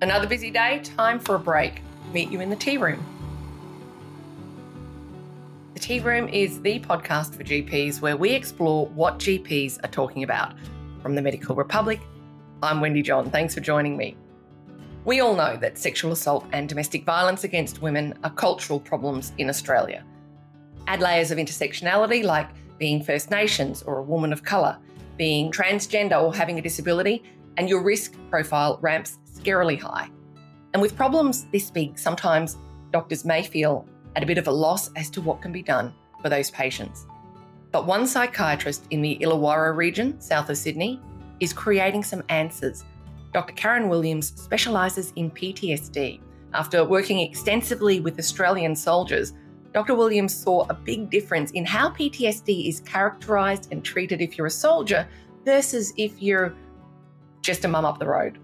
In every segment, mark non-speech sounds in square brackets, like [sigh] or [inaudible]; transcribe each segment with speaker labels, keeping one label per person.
Speaker 1: Another busy day, time for a break. Meet you in the tea room. The Tea Room is the podcast for GPs where we explore what GPs are talking about. From the Medical Republic, I'm Wendy John. Thanks for joining me. We all know that sexual assault and domestic violence against women are cultural problems in Australia. Add layers of intersectionality like being First Nations or a woman of colour, being transgender or having a disability, and your risk profile ramps scarily high. And with problems this big, sometimes doctors may feel at a bit of a loss as to what can be done for those patients. But one psychiatrist in the Illawarra region, south of Sydney, is creating some answers. Dr. Karen Williams specialises in PTSD. After working extensively with Australian soldiers, Dr. Williams saw a big difference in how PTSD is characterised and treated if you're a soldier versus if you're just a mum up the road.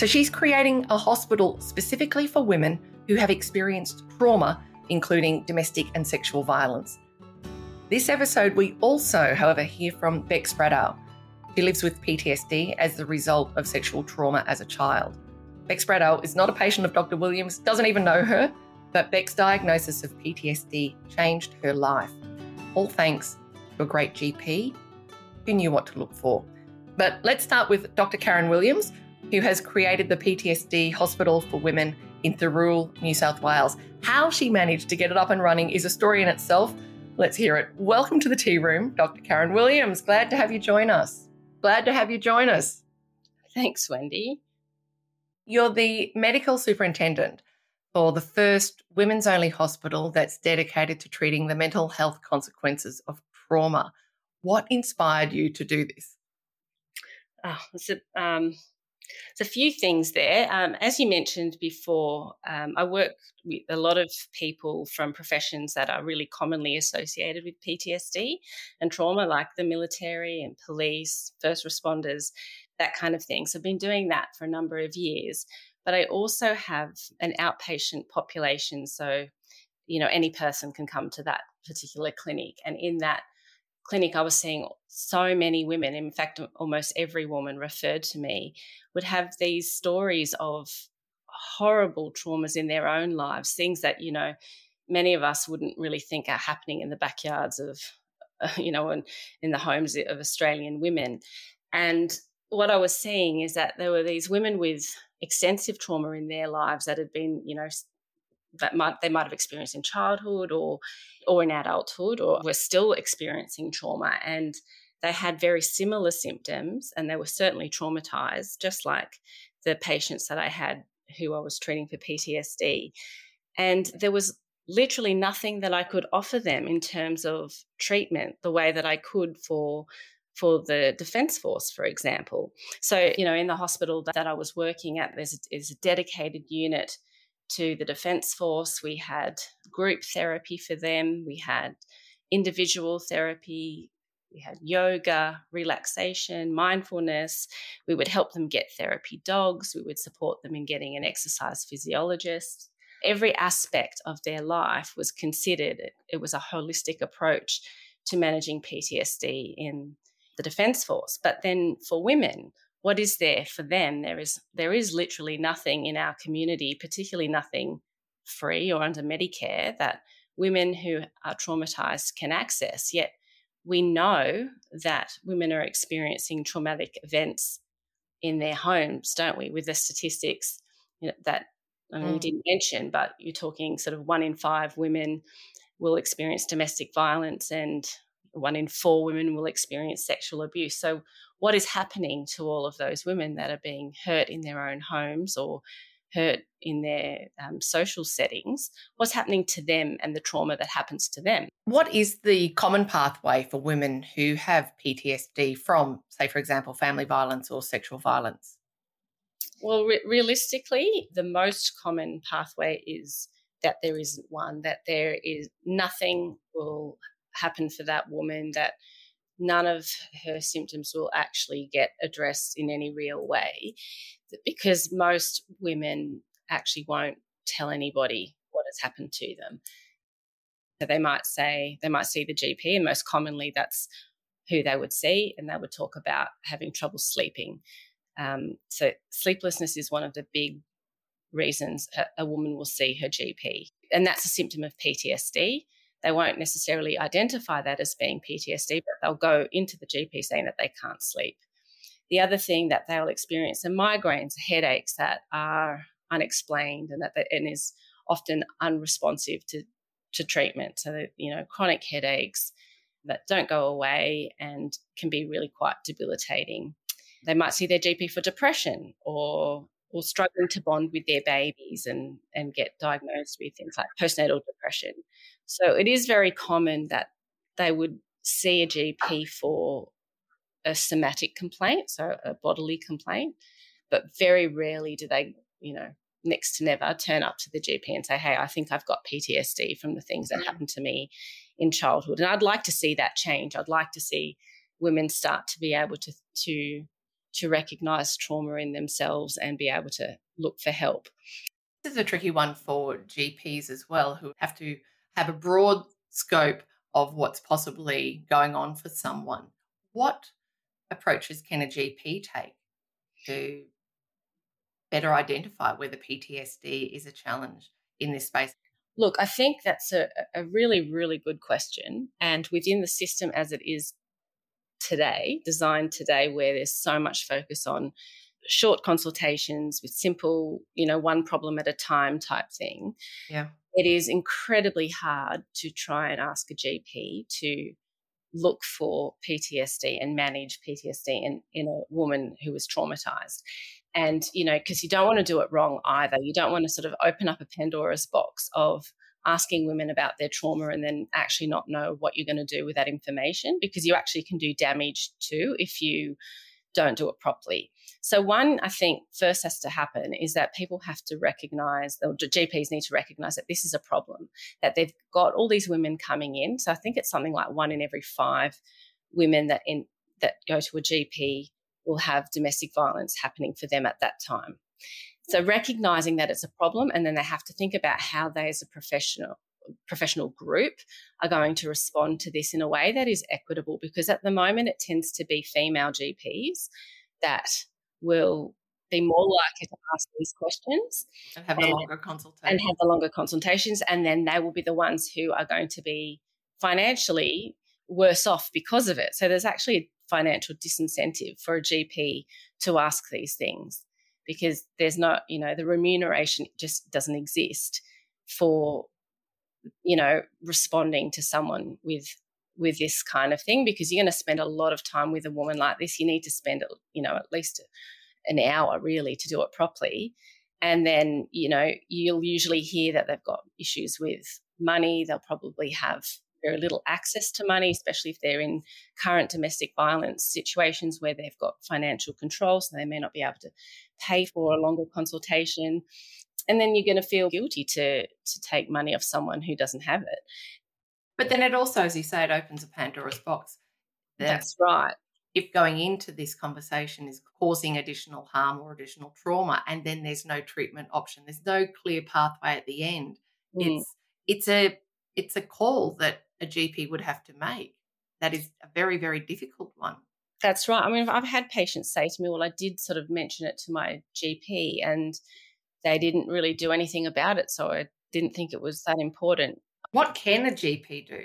Speaker 1: So she's creating a hospital specifically for women who have experienced trauma, including domestic and sexual violence. This episode, we also, however, hear from Beck Spradow. She lives with PTSD as the result of sexual trauma as a child. Beck Spradow is not a patient of Dr. Williams, doesn't even know her, but Beck's diagnosis of PTSD changed her life. All thanks to a great GP who knew what to look for. But let's start with Dr. Karen Williams, who has created the PTSD Hospital for Women in Thirroul, New South Wales. How she managed to get it up and running is a story in itself. Let's hear it. Welcome to the tea room, Dr. Karen Williams. Glad to have you join us. Glad to have you join us.
Speaker 2: Thanks, Wendy.
Speaker 1: You're the medical superintendent for the first women's only hospital that's dedicated to treating the mental health consequences of trauma. What inspired you to do this?
Speaker 2: Oh, it's a, um, there's a few things there. Um, as you mentioned before, um, I work with a lot of people from professions that are really commonly associated with PTSD and trauma, like the military and police, first responders, that kind of thing. So I've been doing that for a number of years. But I also have an outpatient population. So, you know, any person can come to that particular clinic. And in that clinic, I was seeing so many women, in fact, almost every woman referred to me, would have these stories of horrible traumas in their own lives, things that, you know, many of us wouldn't really think are happening in the backyards of, [laughs] you know, in, in the homes of Australian women. And what I was seeing is that there were these women with extensive trauma in their lives that had been, you know, that might they might have experienced in childhood or or in adulthood or were still experiencing trauma and they had very similar symptoms and they were certainly traumatized just like the patients that I had who I was treating for PTSD and there was literally nothing that I could offer them in terms of treatment the way that I could for for the Defence Force, for example. So, you know, in the hospital that I was working at, there's there's a dedicated unit to the Defence Force. We had group therapy for them, we had individual therapy, we had yoga, relaxation, mindfulness. We would help them get therapy dogs, we would support them in getting an exercise physiologist. Every aspect of their life was considered, it was a holistic approach to managing PTSD in the Defence Force. But then for women, what is there for them? There is there is literally nothing in our community, particularly nothing free or under Medicare that women who are traumatized can access. Yet we know that women are experiencing traumatic events in their homes, don't we? With the statistics you know, that I mean, mm. you didn't mention, but you're talking sort of one in five women will experience domestic violence, and one in four women will experience sexual abuse. So, what is happening to all of those women that are being hurt in their own homes or hurt in their um, social settings? What's happening to them and the trauma that happens to them?
Speaker 1: What is the common pathway for women who have PTSD from, say, for example, family violence or sexual violence?
Speaker 2: Well, re- realistically, the most common pathway is that there isn't one, that there is nothing will happen for that woman that none of her symptoms will actually get addressed in any real way because most women actually won't tell anybody what has happened to them. So they might say, they might see the GP, and most commonly that's who they would see, and they would talk about having trouble sleeping. Um, so sleeplessness is one of the big reasons a, a woman will see her GP. And that's a symptom of PTSD. They won't necessarily identify that as being PTSD, but they'll go into the GP saying that they can't sleep. The other thing that they'll experience are migraines, headaches that are unexplained and that and is often unresponsive to, to treatment. So, you know, chronic headaches that don't go away and can be really quite debilitating. They might see their GP for depression or or struggling to bond with their babies and, and get diagnosed with things like postnatal depression. So it is very common that they would see a GP for a somatic complaint, so a bodily complaint, but very rarely do they, you know, next to never turn up to the GP and say, Hey, I think I've got PTSD from the things that mm. happened to me in childhood. And I'd like to see that change. I'd like to see women start to be able to to to recognize trauma in themselves and be able to look for help.
Speaker 1: This is a tricky one for GPs as well, who have to have a broad scope of what's possibly going on for someone. What approaches can a GP take to better identify whether PTSD is a challenge in this space?
Speaker 2: Look, I think that's a, a really, really good question. And within the system as it is today, designed today, where there's so much focus on short consultations with simple, you know, one problem at a time type thing.
Speaker 1: Yeah.
Speaker 2: It is incredibly hard to try and ask a GP to look for PTSD and manage PTSD in, in a woman who was traumatized. And, you know, because you don't want to do it wrong either. You don't want to sort of open up a Pandora's box of asking women about their trauma and then actually not know what you're going to do with that information because you actually can do damage too if you don't do it properly. So, one, I think, first has to happen is that people have to recognize, or GPs need to recognize that this is a problem, that they've got all these women coming in. So, I think it's something like one in every five women that in that go to a GP will have domestic violence happening for them at that time. So recognizing that it's a problem, and then they have to think about how they, as a professional professional group, are going to respond to this in a way that is equitable. Because at the moment, it tends to be female GPs that will be more likely to ask these questions
Speaker 1: and have the longer consultations
Speaker 2: and have the longer consultations, and then they will be the ones who are going to be financially worse off because of it. So there's actually a financial disincentive for a GP to ask these things because there's not, you know, the remuneration just doesn't exist for, you know, responding to someone with with this kind of thing because you're going to spend a lot of time with a woman like this. You need to spend, you know, at least an hour really to do it properly. And then, you know, you'll usually hear that they've got issues with money. They'll probably have very little access to money, especially if they're in current domestic violence situations where they've got financial control, so they may not be able to pay for a longer consultation. And then you're going to feel guilty to to take money off someone who doesn't have it.
Speaker 1: But then it also, as you say, it opens a Pandora's box.
Speaker 2: That's right.
Speaker 1: If going into this conversation is causing additional harm or additional trauma, and then there's no treatment option, there's no clear pathway at the end. Mm. It's it's a it's a call that a GP would have to make. That is a very, very difficult one.
Speaker 2: That's right. I mean, I've had patients say to me, well, I did sort of mention it to my GP and they didn't really do anything about it. So I didn't think it was that important.
Speaker 1: What can a GP do?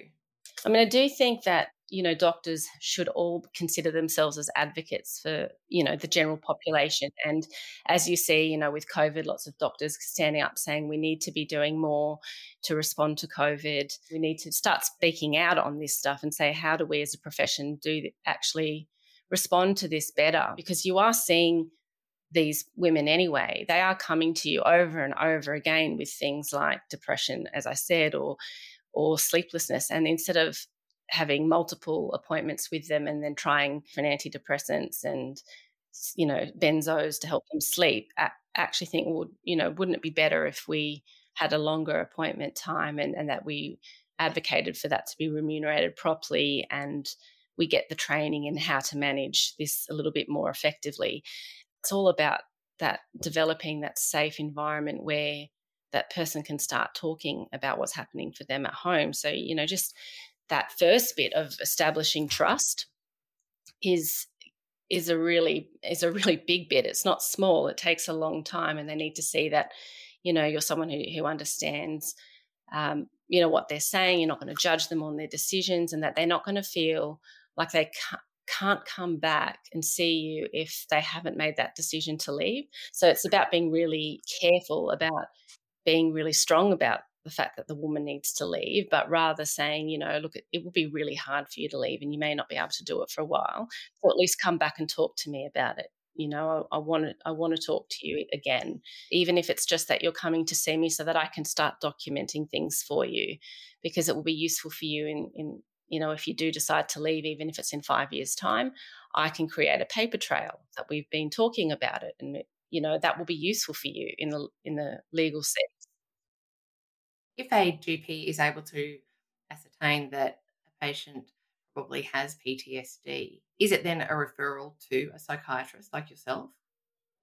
Speaker 2: I mean, I do think that you know doctors should all consider themselves as advocates for you know the general population. And as you see you know with covid lots of doctors standing up saying we need to be doing more to respond to covid. We need to start speaking out on this stuff and say how do we as a profession do actually respond to this better? Because you are seeing these women anyway. They are coming to you over and over again with things like depression as i said or or sleeplessness and instead of having multiple appointments with them and then trying different antidepressants and you know benzos to help them sleep I actually think would you know wouldn't it be better if we had a longer appointment time and, and that we advocated for that to be remunerated properly and we get the training in how to manage this a little bit more effectively? It's all about that developing that safe environment where that person can start talking about what's happening for them at home so you know just that first bit of establishing trust is is a really is a really big bit. It's not small. It takes a long time, and they need to see that you know you're someone who who understands um, you know what they're saying. You're not going to judge them on their decisions, and that they're not going to feel like they can't, can't come back and see you if they haven't made that decision to leave. So it's about being really careful about being really strong about the fact that the woman needs to leave, but rather saying, you know, look, it, will be really hard for you to leave and you may not be able to do it for a while. So at least come back and talk to me about it. You know, I, I want to I want to talk to you again, even if it's just that you're coming to see me so that I can start documenting things for you, because it will be useful for you in in you know if you do decide to leave, even if it's in five years' time, I can create a paper trail that we've been talking about it, and you know that will be useful for you in the in the legal sense
Speaker 1: if a GP is able to ascertain that a patient probably has PTSD, is it then a referral to a psychiatrist like yourself?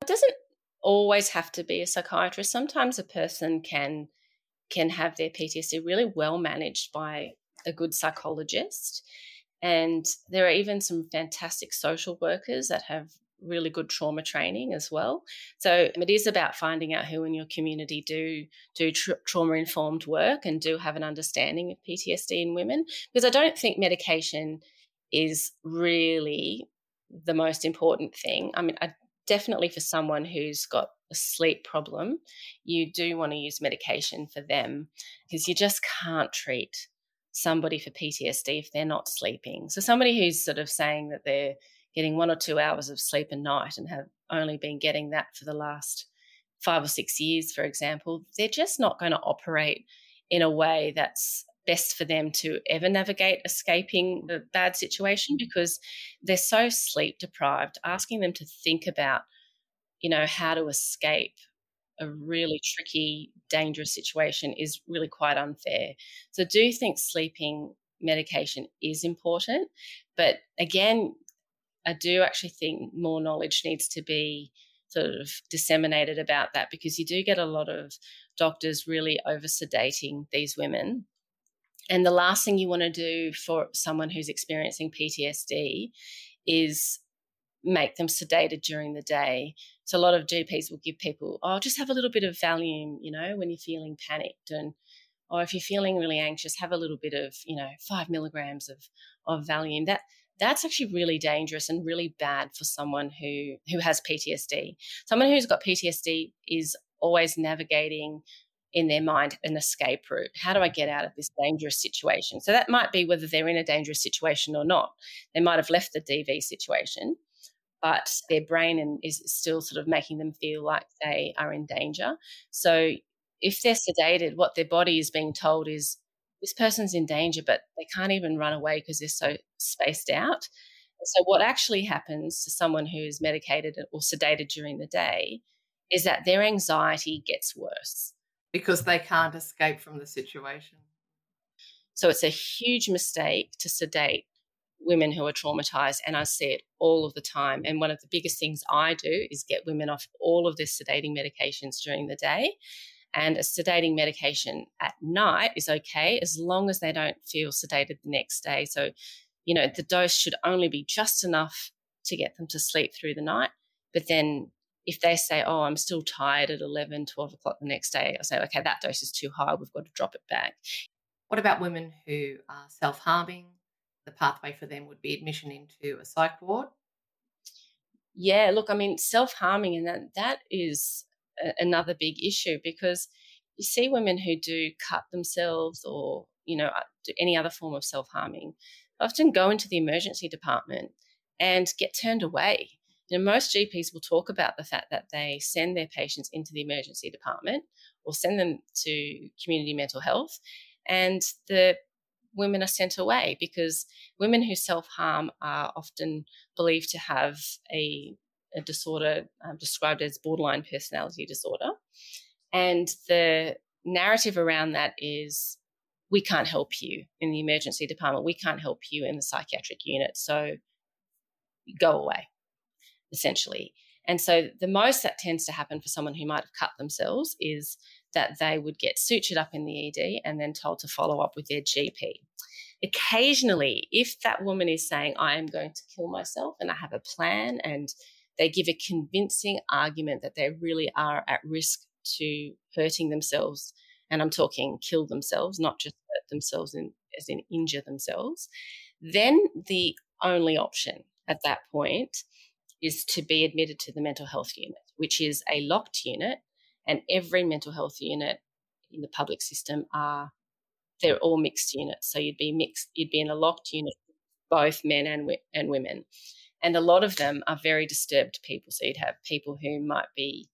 Speaker 2: It doesn't always have to be a psychiatrist. Sometimes a person can can have their PTSD really well managed by a good psychologist. And there are even some fantastic social workers that have really good trauma training as well. So it is about finding out who in your community do do tra- trauma informed work and do have an understanding of PTSD in women because I don't think medication is really the most important thing. I mean, I, definitely for someone who's got a sleep problem, you do want to use medication for them because you just can't treat somebody for PTSD if they're not sleeping. So somebody who's sort of saying that they're getting one or two hours of sleep a night and have only been getting that for the last five or six years, for example, they're just not going to operate in a way that's best for them to ever navigate escaping a bad situation because they're so sleep deprived. Asking them to think about, you know, how to escape a really tricky, dangerous situation is really quite unfair. So, do you think sleeping medication is important. But again, I do actually think more knowledge needs to be sort of disseminated about that because you do get a lot of doctors really over sedating these women. And the last thing you want to do for someone who's experiencing PTSD is make them sedated during the day. So a lot of GPs will give people, oh, just have a little bit of Valium, you know, when you're feeling panicked and or if you're feeling really anxious, have a little bit of, you know, five milligrams of, of Valium. That that's actually really dangerous and really bad for someone who who has PTSD. Someone who's got PTSD is always navigating in their mind an escape route. How do I get out of this dangerous situation? So that might be whether they're in a dangerous situation or not. They might have left the DV situation, but their brain is still sort of making them feel like they are in danger. So if they're sedated, what their body is being told is this person's in danger, but they can't even run away because they're so spaced out. so, what actually happens to someone who's medicated or sedated during the day is that their anxiety gets worse
Speaker 1: because they can't escape from the situation.
Speaker 2: So, it's a huge mistake to sedate women who are traumatized, and I see it all of the time. And one of the biggest things I do is get women off all of their sedating medications during the day and a sedating medication at night is okay as long as they don't feel sedated the next day. So, you know, the dose should only be just enough to get them to sleep through the night. But then if they say, oh, I'm still tired at 11, 12 o'clock the next day, I say, okay, that dose is too high. We've got to drop it back.
Speaker 1: What about women who are self harming? The pathway for them would be admission into a psych ward.
Speaker 2: Yeah, look, I mean, self harming, and that, that is another big issue because you see women who do cut themselves or you know uh, do any other form of self-harming often go into the emergency department and get turned away. You know, most GPs will talk about the fact that they send their patients into the emergency department or send them to community mental health, and the women are sent away because women who self harm are often believed to have a a disorder um, described as borderline personality disorder. And the narrative around that is we can't help you in the emergency department, we can't help you in the psychiatric unit, so go away, essentially. And so the most that tends to happen for someone who might have cut themselves is that they would get sutured up in the ED and then told to follow up with their GP. occasionally, if that woman is saying, I am going to kill myself and I have a plan, and they give a convincing argument that they really are at risk to hurting themselves, and I'm talking kill themselves, not just hurt themselves in, as in injure themselves, then the only option at that point is to be admitted to the mental health unit, which is a locked unit, and every mental health unit in the public system are they're all mixed units. So you'd be mixed, you'd be in a locked unit, both men and and women, and a lot of them are very disturbed people. So you'd have people who might be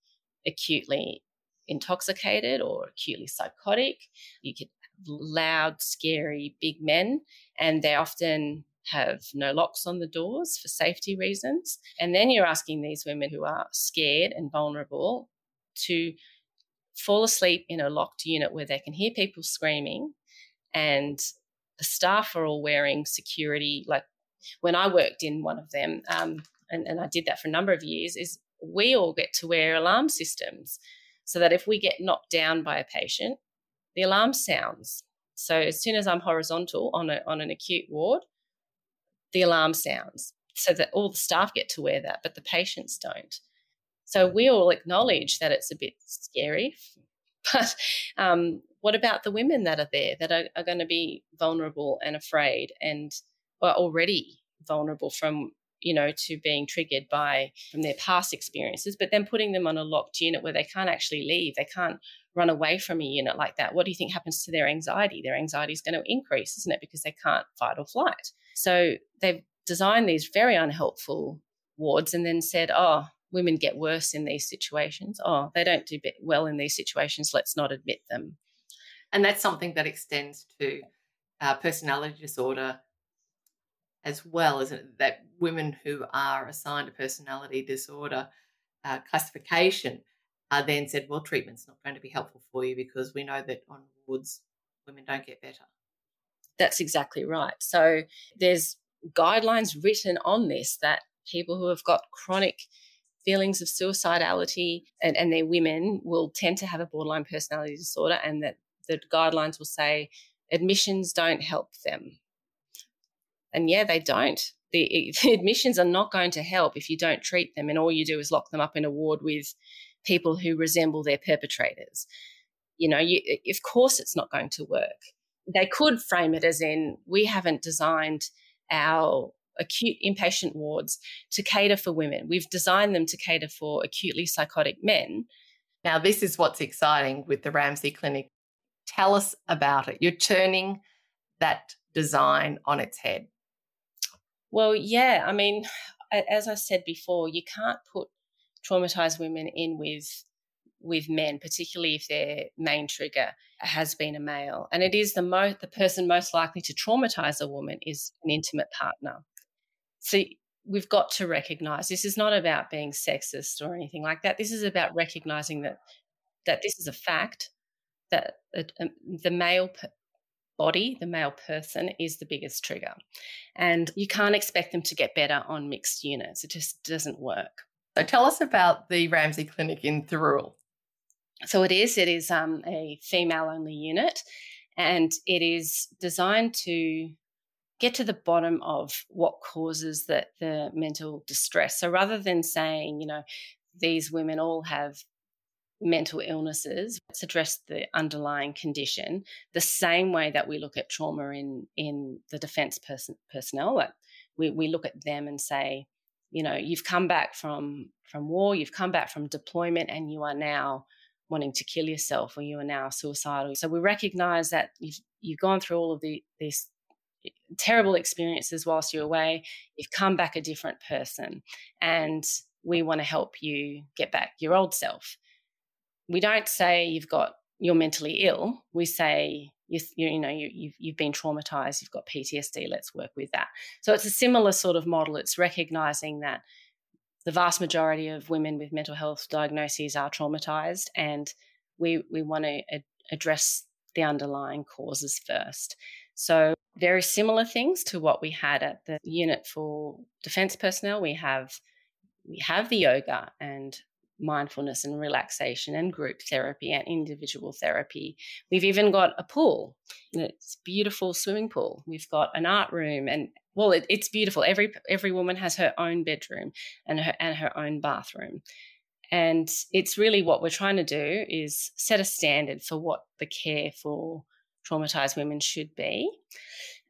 Speaker 2: acutely intoxicated or acutely psychotic. You could have loud, scary, big men, and they often have no locks on the doors for safety reasons. And then you're asking these women who are scared and vulnerable to fall asleep in a locked unit where they can hear people screaming and the staff are all wearing security. Like when I worked in one of them, um, and, and I did that for a number of years, is we all get to wear alarm systems so that if we get knocked down by a patient, the alarm sounds. So as soon as I'm horizontal on a, on an acute ward, the alarm sounds so that all the staff get to wear that, but the patients don't. So we all acknowledge that it's a bit scary, [laughs] but um, what about the women that are there that are, are going to be vulnerable and afraid and are already vulnerable from you know to being triggered by from their past experiences but then putting them on a locked unit where they can't actually leave they can't run away from a unit like that. What do you think happens to their anxiety? Their anxiety is going to increase isn't it? Because they can't fight or flight. So they've designed these very unhelpful wards and then said oh women get worse in these situations. Oh they don't do well in these situations. Let's not admit them.
Speaker 1: And that's something that extends to uh, personality disorder as well, isn't it? That women who are assigned a personality disorder uh, classification are then said, well, treatment's not going to be helpful for you because we know that on wards, women don't get better.
Speaker 2: That's exactly right. So there's guidelines written on this that people who have got chronic feelings of suicidality and, and they're women will tend to have a borderline personality disorder and that the guidelines will say admissions don't help them. And yeah, they don't. The, [laughs] the, admissions are not going to help if you don't treat them, and all you do is lock them up in a ward with people who resemble their perpetrators. You know, you, of course, it's not going to work. They could frame it as in we haven't designed our acute inpatient wards to cater for women. We've designed them to cater for acutely psychotic men.
Speaker 1: Now, this is what's exciting with the Ramsay Clinic Tell us about it. You're turning that design on its head.
Speaker 2: Well, yeah. I mean, [sighs] as I said before, you can't put traumatized women in with with men, particularly if their main trigger has been a male. And it is the mo- the person most likely to traumatize a woman is an intimate partner. So we've got to recognize this is not about being sexist or anything like that. This is about recognizing that that this is a fact that um, the male body, the male person, is the biggest trigger. And you can't expect them to get better on mixed units. It just doesn't work.
Speaker 1: So tell us about the Ramsay Clinic in Thirroul.
Speaker 2: So it is. It is um, a female-only unit, and it is designed to get to the bottom of what causes the, the mental distress. So rather than saying, you know, these women all have mental illnesses. Let's address the underlying condition the same way that we look at trauma in in the defence person, personnel. We we look at them and say, you know, you've come back from from war, you've come back from deployment, and you are now wanting to kill yourself, or you are now suicidal. So we recognise that you've you've gone through all of the, these eh, terrible experiences whilst you're away. You've come back a different person, and we want to help you get back your old self we don't say you've got you're mentally ill. We say you, you know you, you've, you've been traumatized, you've got PTSD. Let's work with that. So it's a similar sort of model. It's recognizing that the vast majority of women with mental health diagnoses are traumatized, and we we want to ad- address the underlying causes first. So very similar things to what we had at the unit for defence personnel. We have we have the yoga and mindfulness and relaxation and group therapy and individual therapy. We've even got a pool. It's beautiful swimming pool. We've got an art room and well, it, it's beautiful. Every every woman has her own bedroom and her and her own bathroom. And it's really what we're trying to do is set a standard for what the care for traumatized women should be.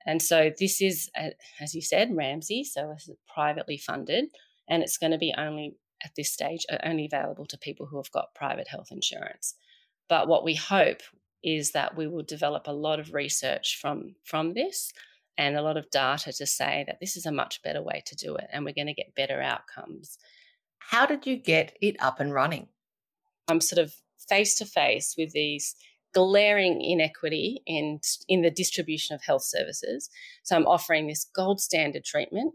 Speaker 2: And so this is, as you said, Ramsay, so it's privately funded, and it's going to be only at this stage are only available to people who have got private health insurance. But what we hope is that we will develop a lot of research from from this and a lot of data to say that this is a much better way to do it and we're going to get better outcomes.
Speaker 1: How did you get it up and running?
Speaker 2: I'm sort of face to face with these glaring inequity in in the distribution of health services. So I'm offering this gold standard treatment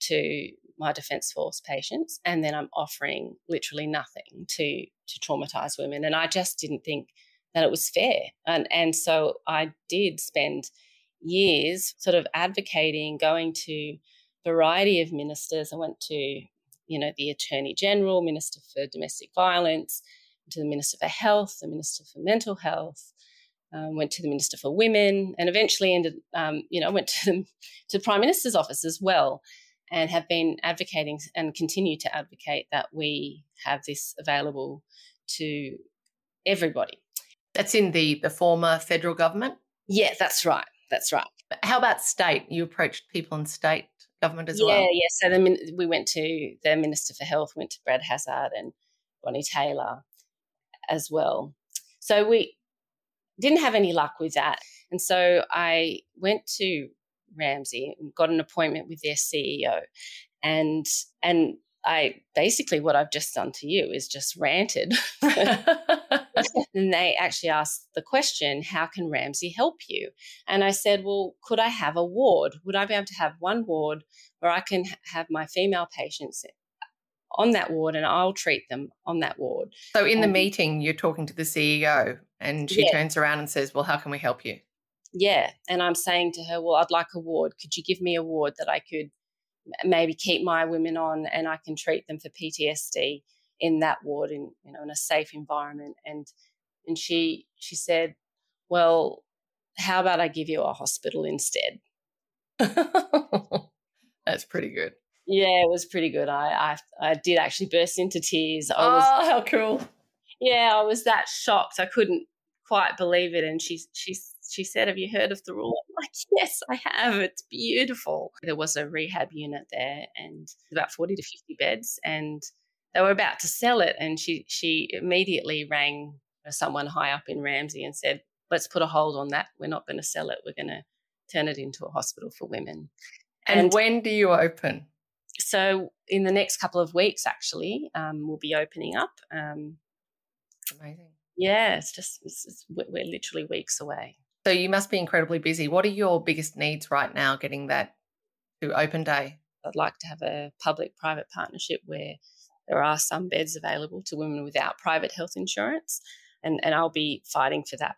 Speaker 2: to my defence force patients, and then I'm offering literally nothing to to traumatized women. And I just didn't think that it was fair. And and so I did spend years sort of advocating, going to variety of ministers. I went to, you know, the Attorney General, Minister for Domestic Violence, to the Minister for Health, the Minister for Mental Health, um, went to the Minister for Women, and eventually ended, um, you know, went to the, to the Prime Minister's office as well and have been advocating and continue to advocate that we have this available to everybody.
Speaker 1: That's in the, the former federal government?
Speaker 2: Yeah, that's right. That's right.
Speaker 1: How about state? You approached people in state government as
Speaker 2: yeah,
Speaker 1: well?
Speaker 2: Yeah, yeah. So the, we went to the Minister for Health, went to Brad Hazzard and Bronnie Taylor as well. So we didn't have any luck with that. And so I went to Ramsay and got an appointment with their CEO. And and I basically what I've just done to you is just ranted. [laughs] and they actually asked the question, How can Ramsay help you? And I said, Well, could I have a ward? Would I be able to have one ward where I can have my female patients on that ward and I'll treat them on that ward?
Speaker 1: So in the um, meeting, you're talking to the CEO and she yeah. turns around and says, Well, how can we help you?
Speaker 2: Yeah. And I'm saying to her, Well, I'd like a ward. Could you give me a ward that I could maybe keep my women on and I can treat them for PTSD in that ward in you know in a safe environment? And and she she said well how about I give you a hospital instead? [laughs]
Speaker 1: That's pretty good.
Speaker 2: Yeah it was pretty good. I I, I did actually burst into tears.
Speaker 1: I was, oh how cool.
Speaker 2: Yeah I was that shocked. I couldn't quite believe it. And she she she said, Have you heard of Thirroul? I'm like, Yes, I have. It's beautiful. There was a rehab unit there and about 40 to 50 beds, and they were about to sell it. And she, she immediately rang someone high up in Ramsay and said, Let's put a hold on that. We're not going to sell it. We're going to turn it into a hospital for women.
Speaker 1: And, and when do you open?
Speaker 2: So, in the next couple of weeks, actually, um, we'll be opening up. Um,
Speaker 1: Amazing.
Speaker 2: Yeah, it's just it's, it's, we're literally weeks away.
Speaker 1: So you must be incredibly busy. What are your biggest needs right now getting that to open day?
Speaker 2: I'd like to have a public private partnership where there are some beds available to women without private health insurance. And, and I'll be fighting for that,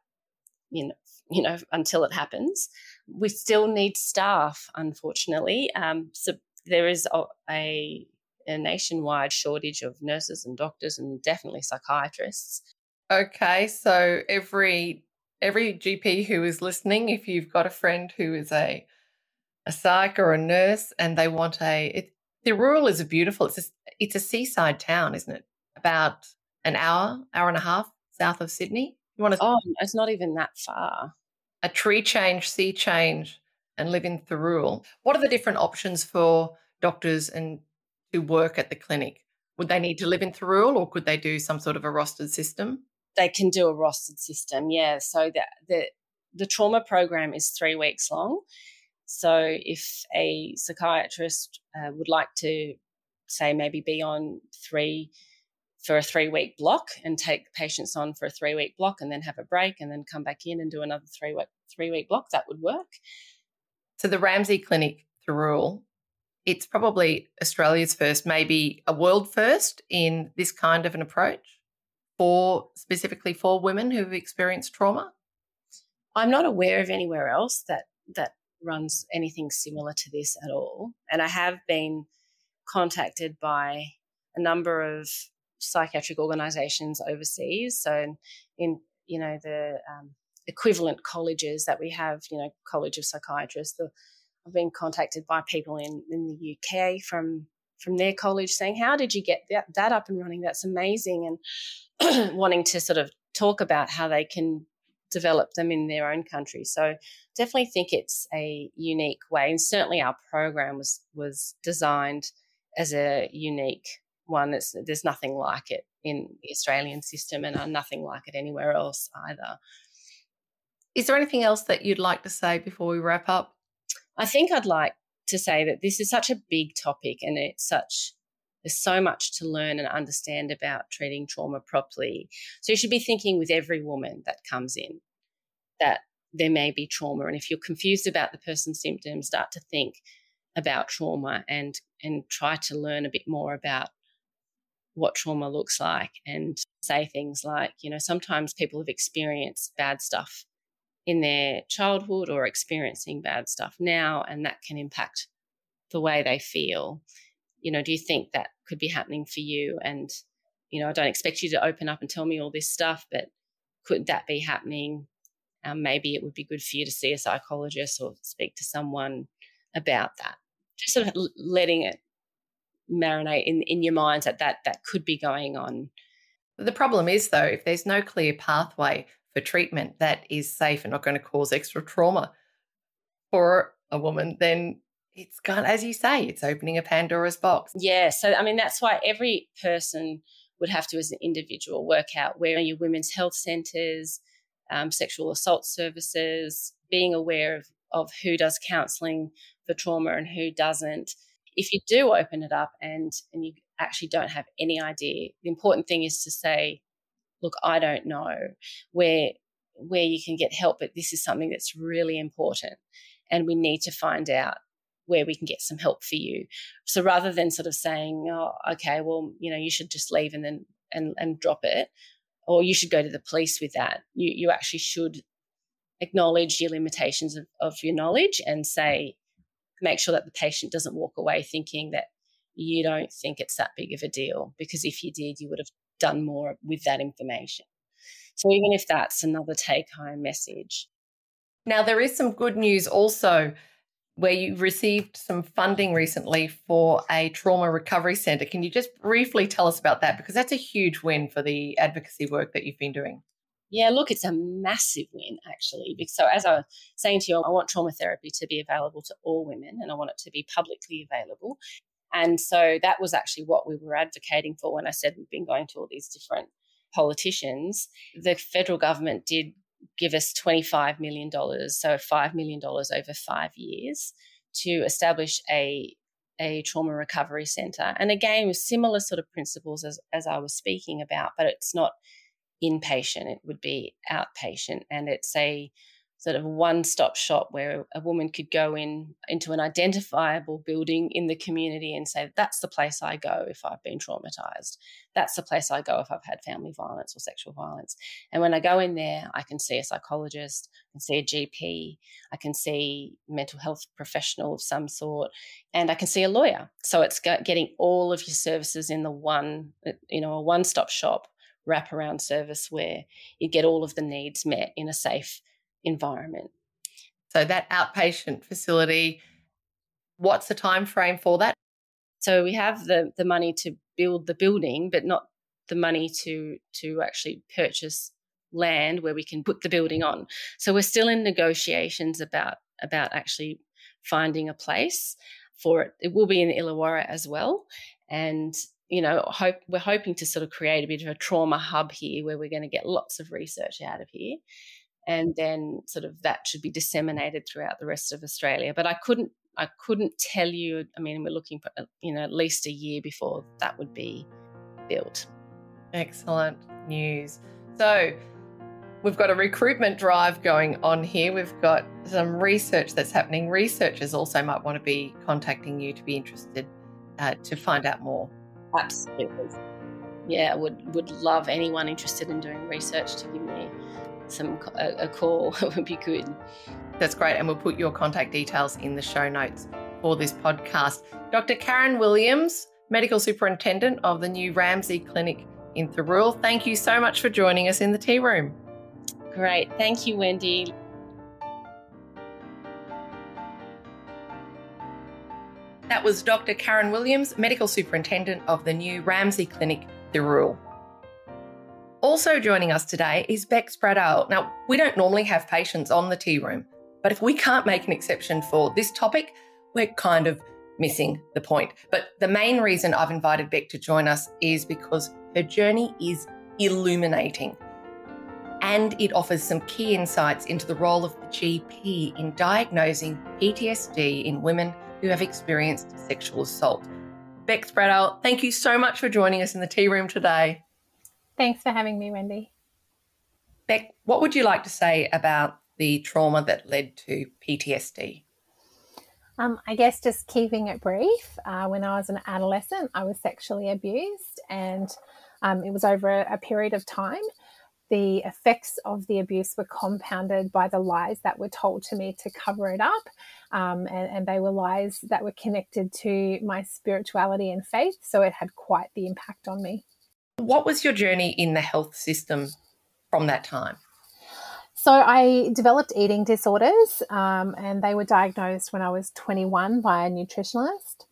Speaker 2: you know, you know, until it happens. We still need staff, unfortunately. Um, so there is a, a, a nationwide shortage of nurses and doctors and definitely psychiatrists.
Speaker 1: Okay, so every every GP who is listening, if you've got a friend who is a a psych or a nurse and they want a it, Thirroul is a beautiful it's a, it's a seaside town, isn't it? About an hour, hour and a half south of Sydney.
Speaker 2: You want to Oh, it's not even that far.
Speaker 1: A tree change, sea change and live in Thirroul. What are the different options for doctors and to work at the clinic? Would they need to live in Thirroul or could they do some sort of a rostered system?
Speaker 2: They can do a rostered system. Yeah. So the, the, the trauma program is three weeks long. So if a psychiatrist uh, would like to, say, maybe be on three for a three week block and take patients on for a three week block and then have a break and then come back in and do another three week three week block, that would work.
Speaker 1: So the Ramsay Clinic Thirroul it's probably Australia's first, maybe a world first in this kind of an approach for specifically for women who've experienced trauma?
Speaker 2: I'm not aware of anywhere else that that runs anything similar to this at all. And I have been contacted by a number of psychiatric organisations overseas. So in you know the um, equivalent colleges that we have, you know, College of Psychiatrists. The, I've been contacted by people in, in the UK from from their college saying, "How did you get that, that up and running? That's amazing!" and [clears throat] wanting to sort of talk about how they can develop them in their own country. So definitely think it's a unique way, and certainly our program was was designed as a unique one. It's, there's nothing like it in the Australian system, and uh, nothing like it anywhere else either.
Speaker 1: Is there anything else that you'd like to say before we wrap up?
Speaker 2: I think I'd like to say that this is such a big topic and it's such there's so much to learn and understand about treating trauma properly. So you should be thinking with every woman that comes in that there may be trauma. And if you're confused about the person's symptoms, start to think about trauma and and try to learn a bit more about what trauma looks like and say things like, you know, sometimes people have experienced bad stuff in their childhood or experiencing bad stuff now, and that can impact the way they feel. You know, do you think that could be happening for you? And, you know, I don't expect you to open up and tell me all this stuff, but could that be happening? Um, maybe it would be good for you to see a psychologist or speak to someone about that. Just sort of letting it marinate in, in your minds that, that that could be going on.
Speaker 1: The problem is, though, if there's no clear pathway for treatment that is safe and not going to cause extra trauma for a woman, then it's gone, as you say, it's opening a Pandora's box.
Speaker 2: Yeah. So, I mean, that's why every person would have to, as an individual, work out where are your women's health centres, um, sexual assault services, being aware of, of who does counselling for trauma and who doesn't. If you do open it up and, and you actually don't have any idea, the important thing is to say, look, I don't know where where you can get help, but this is something that's really important, and we need to find out where we can get some help for you. So rather than sort of saying, oh, okay, well, you know, you should just leave and then and and drop it, or you should go to the police with that. You you actually should acknowledge your limitations of, of your knowledge and say, make sure that the patient doesn't walk away thinking that you don't think it's that big of a deal because if you did, you would have done more with that information. So even if that's another take home message.
Speaker 1: Now, there is some good news also where you received some funding recently for a trauma recovery centre. Can you just briefly tell us about that? Because that's a huge win for the advocacy work that you've been doing.
Speaker 2: Yeah, look, it's a massive win actually. So, as I was saying to you, I want trauma therapy to be available to all women and I want it to be publicly available. And so that was actually what we were advocating for when I said we've been going to all these different politicians. The federal government did give us $25 million, so $5 million over five years, to establish a a trauma recovery centre. And again, with similar sort of principles as, as I was speaking about, but it's not inpatient, it would be outpatient. And it's a sort of one-stop shop where a woman could go in into an identifiable building in the community and say that's the place I go if I've been traumatized. That's the place I go if I've had family violence or sexual violence. And when I go in there I can see a psychologist I can see a GP I can see mental health professional of some sort and I can see a lawyer. So it's getting all of your services in the one you know a one-stop shop wraparound service where you get all of the needs met in a safe environment.
Speaker 1: So that outpatient facility, what's the time frame for that?
Speaker 2: So we have the the money to build the building, but not the money to to actually purchase land where we can put the building on. So we're still in negotiations about about actually finding a place for it. It will be in Illawarra as well, and you know, hope we're hoping to sort of create a bit of a trauma hub here where we're going to get lots of research out of here and then sort of that should be disseminated throughout the rest of Australia. But I couldn't I couldn't tell you. I mean, we're looking for you know at least a year before that would be built.
Speaker 1: Excellent news. So we've got a recruitment drive going on here. We've got some research that's happening. Researchers also might want to be contacting you to be interested uh, to find out more.
Speaker 2: Absolutely. Yeah, would would love anyone interested in doing research to give me some a, a call [laughs] would be good.
Speaker 1: That's great. And we'll put your contact details in the show notes for this podcast. Dr. Karen Williams, Medical Superintendent of the new Ramsay Clinic in Thirroul. Thank you so much for joining us in the tea room.
Speaker 2: Great. Thank you, Wendy.
Speaker 1: That was Dr. Karen Williams, Medical Superintendent of the new Ramsay Clinic, Thirroul. Also joining us today is Beck Spradale. Now, we don't normally have patients on the tea room, but if we can't make an exception for this topic, we're kind of missing the point. But the main reason I've invited Beck to join us is because her journey is illuminating and it offers some key insights into the role of the GP in diagnosing PTSD in women who have experienced sexual assault. Beck Spradale, thank you so much for joining us in the tea room today.
Speaker 3: Thanks for having me, Wendy.
Speaker 1: Beck, what would you like to say about the trauma that led to PTSD?
Speaker 3: Um, I guess just keeping it brief, uh, when I was an adolescent, I was sexually abused, and um, it was over a, a period of time the effects of the abuse were compounded by the lies that were told to me to cover it up. Um, and, and, they were lies that were connected to my spirituality and faith. So it had quite the impact on me.
Speaker 1: What was your journey in the health system from that time?
Speaker 3: So I developed eating disorders, um, and they were diagnosed when I was 21 by a nutritionalist.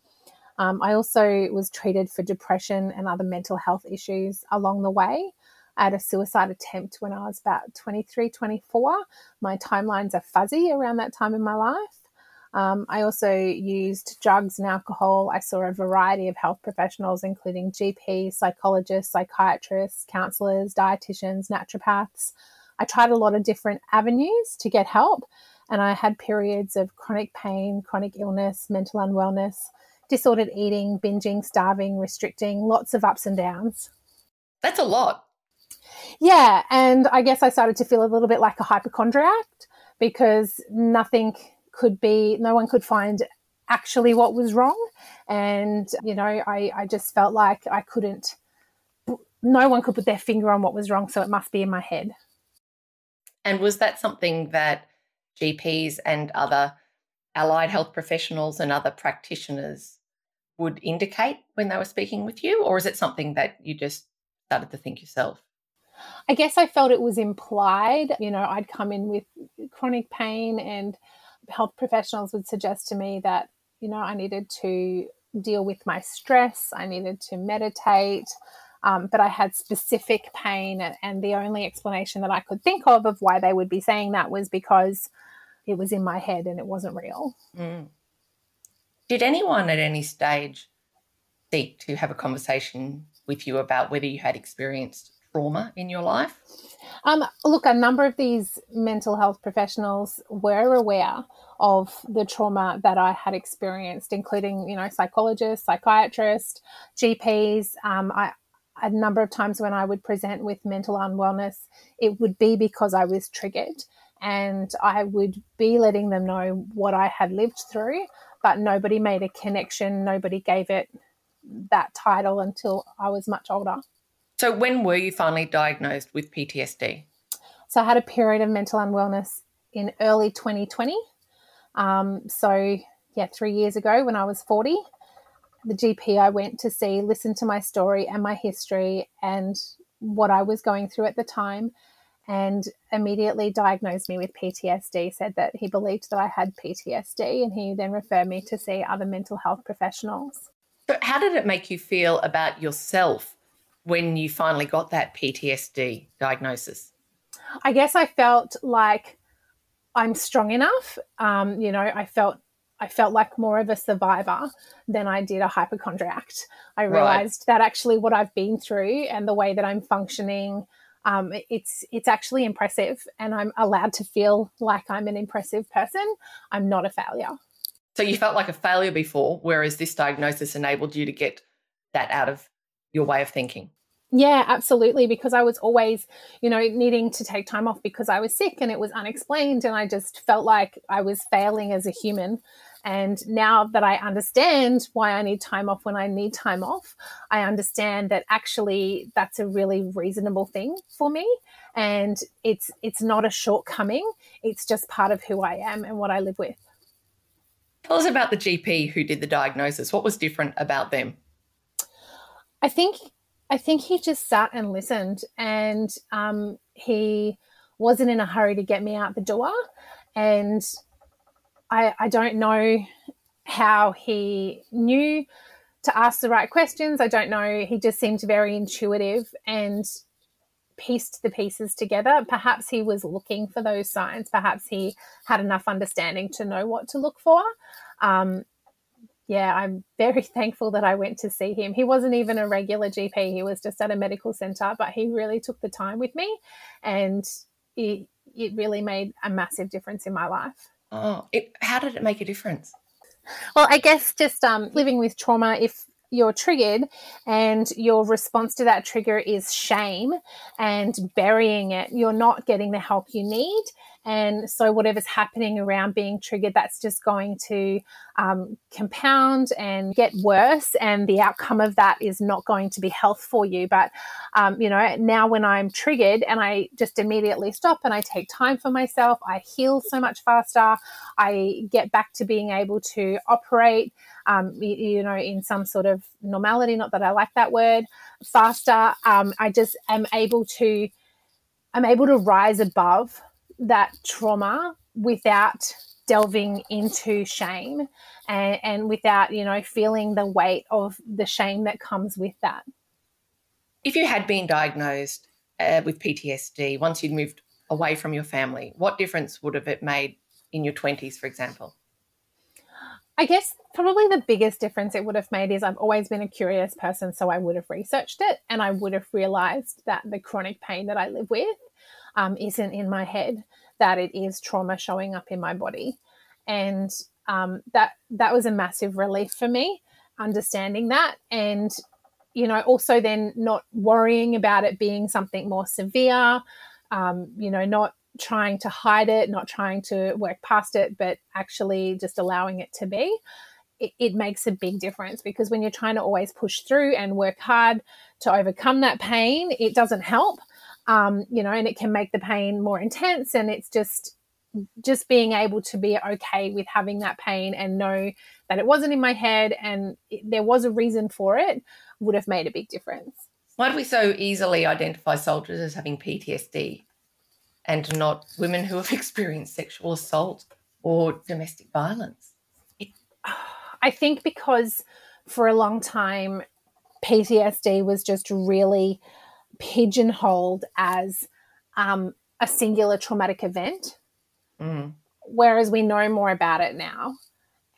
Speaker 3: Um, I also was treated for depression and other mental health issues along the way. I had a suicide attempt when I was about 23, 24. My timelines are fuzzy around that time in my life. Um, I also used drugs and alcohol. I saw a variety of health professionals, including GPs, psychologists, psychiatrists, counselors, dietitians, naturopaths. I tried a lot of different avenues to get help, and I had periods of chronic pain, chronic illness, mental unwellness, disordered eating, binging, starving, restricting, lots of ups and downs.
Speaker 1: That's a lot.
Speaker 3: Yeah, and I guess I started to feel a little bit like a hypochondriac because nothing could be, no one could find actually what was wrong. And, you know, I, I just felt like I couldn't, no one could put their finger on what was wrong. So it must be in my head.
Speaker 1: And was that something that GPs and other allied health professionals and other practitioners would indicate when they were speaking with you? Or is it something that you just started to think yourself?
Speaker 3: I guess I felt it was implied. You know, I'd come in with chronic pain, and health professionals would suggest to me that, you know, I needed to deal with my stress, I needed to meditate. Um, but I had specific pain, and, and the only explanation that I could think of of why they would be saying that was because it was in my head and it wasn't real. Mm.
Speaker 1: Did anyone at any stage seek to have a conversation with you about whether you had experienced trauma in your life?
Speaker 3: Um, look, a number of these mental health professionals were aware of the trauma that I had experienced, including, you know, psychologists, psychiatrists, GPs. Um, I, a number of times when I would present with mental unwellness, it would be because I was triggered and I would be letting them know what I had lived through, but nobody made a connection, nobody gave it that title until I was much older.
Speaker 1: So, when were you finally diagnosed with PTSD?
Speaker 3: So, I had a period of mental unwellness in early 2020. Um, so, yeah, three years ago when I was 40, the GP I went to see listened to my story and my history and what I was going through at the time and immediately diagnosed me with PTSD, said that he believed that I had PTSD, and he then referred me to see other mental health professionals.
Speaker 1: So, how did it make you feel about yourself when you finally got that PTSD diagnosis?
Speaker 3: I guess I felt like I'm strong enough. Um, you know, I felt I felt like more of a survivor than I did a hypochondriac. I realized right. that actually what I've been through and the way that I'm functioning, um, it's it's actually impressive, and I'm allowed to feel like I'm an impressive person. I'm not a failure.
Speaker 1: So you felt like a failure before, whereas this diagnosis enabled you to get that out of your way of thinking.
Speaker 3: Yeah, absolutely. Because I was always, you know, needing to take time off because I was sick and it was unexplained. And I just felt like I was failing as a human. And now that I understand why I need time off when I need time off, I understand that actually that's a really reasonable thing for me. And it's it's not a shortcoming. It's just part of who I am and what I live with.
Speaker 1: Tell us about the GP who did the diagnosis. What was different about them?
Speaker 3: I think I think he just sat and listened, and um, he wasn't in a hurry to get me out the door. And I, I don't know how he knew to ask the right questions. I don't know. He just seemed very intuitive and pieced the pieces together. Perhaps he was looking for those signs. Perhaps he had enough understanding to know what to look for. Um, yeah, I'm very [laughs] thankful that I went to see him. He wasn't even a regular GP, he was just at a medical center, but he really took the time with me and it, it really made a massive difference in my life.
Speaker 1: Oh, it, how did it make a difference?
Speaker 3: Well, I guess just um, living with trauma, if you're triggered and your response to that trigger is shame and burying it, you're not getting the help you need. And so, whatever's happening around being triggered, that's just going to um, compound and get worse. And the outcome of that is not going to be health for you. But, um, you know, now when I'm triggered and I just immediately stop and I take time for myself, I heal so much faster. I get back to being able to operate. Um, you, you, know, in some sort of normality, not that I like that word, faster. Um, I just am able to, I'm able to rise above that trauma without delving into shame and, and without, you know, feeling the weight of the shame that comes with that.
Speaker 1: If you had been diagnosed uh, with PTSD once you'd moved away from your family, what difference would have it made in your 20s, for example?
Speaker 3: I guess probably the biggest difference it would have made is I've always been a curious person, so I would have researched it and I would have realized that the chronic pain that I live with um, isn't in my head, that it is trauma showing up in my body. And um, that that was a massive relief for me, understanding that. And, you know, also then not worrying about it being something more severe, um, you know, not trying to hide it, not trying to work past it, but actually just allowing it to be. It, it, makes a big difference because when you're trying to always push through and work hard to overcome that pain, it doesn't help um, you know, and it can make the pain more intense. And it's just, just being able to be okay with having that pain and know that it wasn't in my head and there was a reason for it would have made a big difference.
Speaker 1: Why do we so easily identify soldiers as having PTSD and not women who have [laughs] experienced sexual assault or domestic violence?
Speaker 3: It, I think because for a long time, PTSD was just really pigeonholed as um, a singular traumatic event, mm. whereas we know more about it now.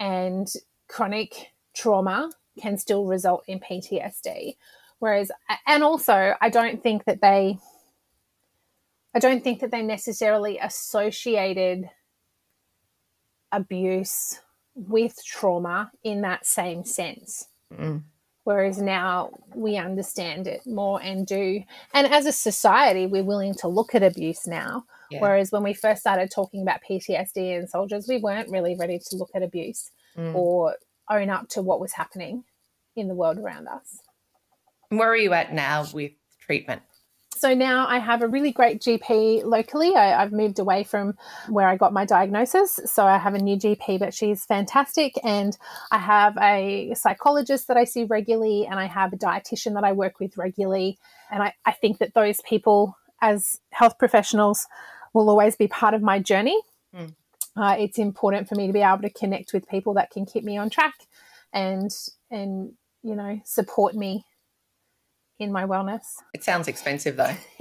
Speaker 3: And chronic trauma can still result in PTSD. Whereas, and also, I don't think that they, I don't think that they necessarily associated abuse with trauma in that same sense. Mm whereas now we understand it more and do and as a society we're willing to look at abuse now yeah. whereas when we first started talking about ptsd in soldiers we weren't really ready to look at abuse mm. or own up to what was happening in the world around us
Speaker 1: where are you at now with treatment
Speaker 3: so now I have a really great GP locally. I, have moved away from where I got my diagnosis. So I have a new GP, but she's fantastic. And I have a psychologist that I see regularly, and I have a dietitian that I work with regularly. And I, I think that those people, as health professionals, will always be part of my journey. Mm. Uh, it's important for me to be able to connect with people that can keep me on track and and you know support me in my wellness.
Speaker 1: It sounds expensive though. [laughs]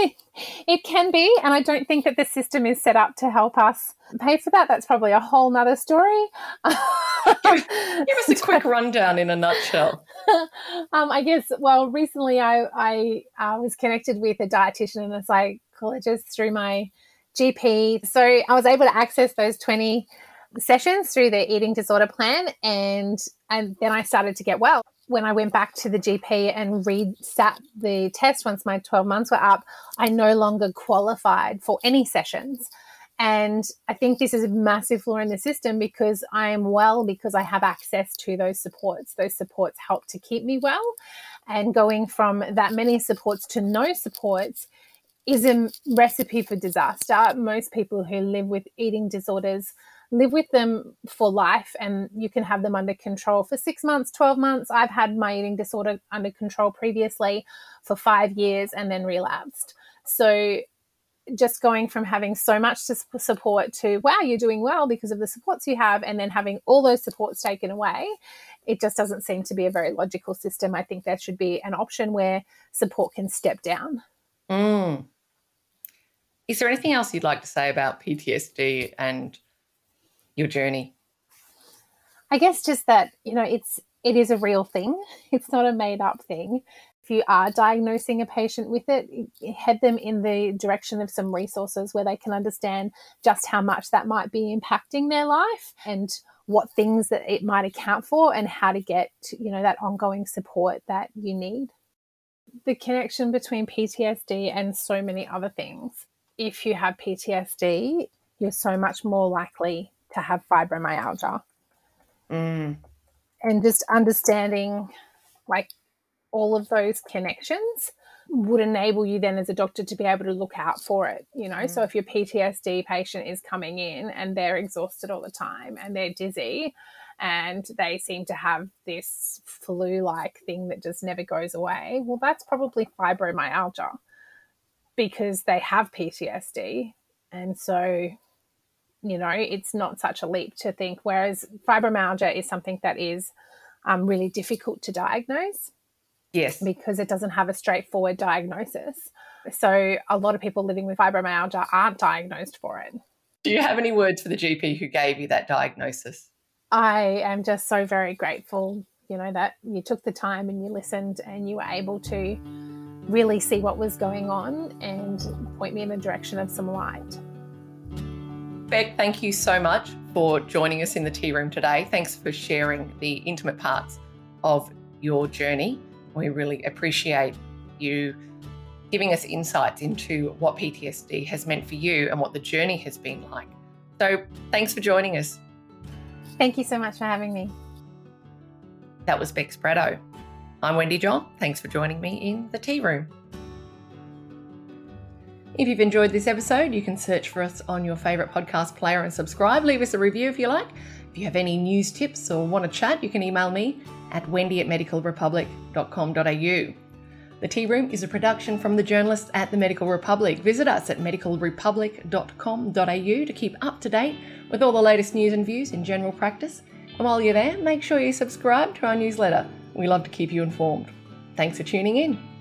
Speaker 3: it can be, and I don't think that the system is set up to help us pay for that. That's probably a whole nother story.
Speaker 1: give, give, us a quick [laughs] rundown in a nutshell. [laughs]
Speaker 3: um, I guess, well, recently I, I uh, was connected with a dietitian and a psychologist through my GP. So I was able to access those 20 sessions through the eating disorder plan and and then I started to get well when I went back to the GP and resat the test once my 12 months were up, I no longer qualified for any sessions. And I think this is a massive flaw in the system because I am well because I have access to those supports. Those supports help to keep me well. And going from that many supports to no supports is a recipe for disaster. Most people who live with eating disorders live with them for life and you can have them under control for six months, 12 months. I've had my eating disorder under control previously for five years and then relapsed. So just going from having so much support to wow you're doing well because of the supports you have and then having all those supports taken away it just doesn't seem to be a very logical system i think there should be an option where support can step down
Speaker 1: mm. is there anything else you'd like to say about ptsd and your journey?
Speaker 3: I guess just that you know it's it is a real thing. [laughs] It's not a made up thing. If you are diagnosing a patient with it, head them in the direction of some resources where they can understand just how much that might be impacting their life and what things that it might account for and how to get you know that ongoing support that you need. The connection between PTSD and so many other things. If you have PTSD you're so much more likely to have fibromyalgia
Speaker 1: mm.
Speaker 3: and just understanding like all of those connections would enable you then as a doctor to be able to look out for it you know mm. so if your ptsd patient is coming in and they're exhausted all the time and they're dizzy and they seem to have this flu like thing that just never goes away well that's probably fibromyalgia because they have ptsd and so you know it's not such a leap to think whereas fibromyalgia is something that is um, really difficult to diagnose
Speaker 1: Yes.
Speaker 3: Because it doesn't have a straightforward diagnosis. So a lot of people living with fibromyalgia aren't diagnosed for it.
Speaker 1: Do you have any words for the GP who gave you that diagnosis?
Speaker 3: I am just so very grateful, you know, that you took the time and you listened and you were able to really see what was going on and point me in the direction of some light.
Speaker 1: Beck, thank you so much for joining us in the tea room today. Thanks for sharing the intimate parts of your journey. We really appreciate you giving us insights into what PTSD has meant for you and what the journey has been like. So, thanks for joining us.
Speaker 3: Thank you so much for having me.
Speaker 1: That was Beck Spratto. I'm Wendy John. Thanks for joining me in the tea room. If you've enjoyed this episode, you can search for us on your favourite podcast player and subscribe. Leave us a review if you like. If you have any news tips or want to chat, you can email me at wendy at medicalrepublic.com.au. The Tea Room is a production from the journalists at the Medical Republic. Visit us at medicalrepublic.com.au to keep up to date with all the latest news and views in general practice. And while you're there, make sure you subscribe to our newsletter. We love to keep you informed. Thanks for tuning in.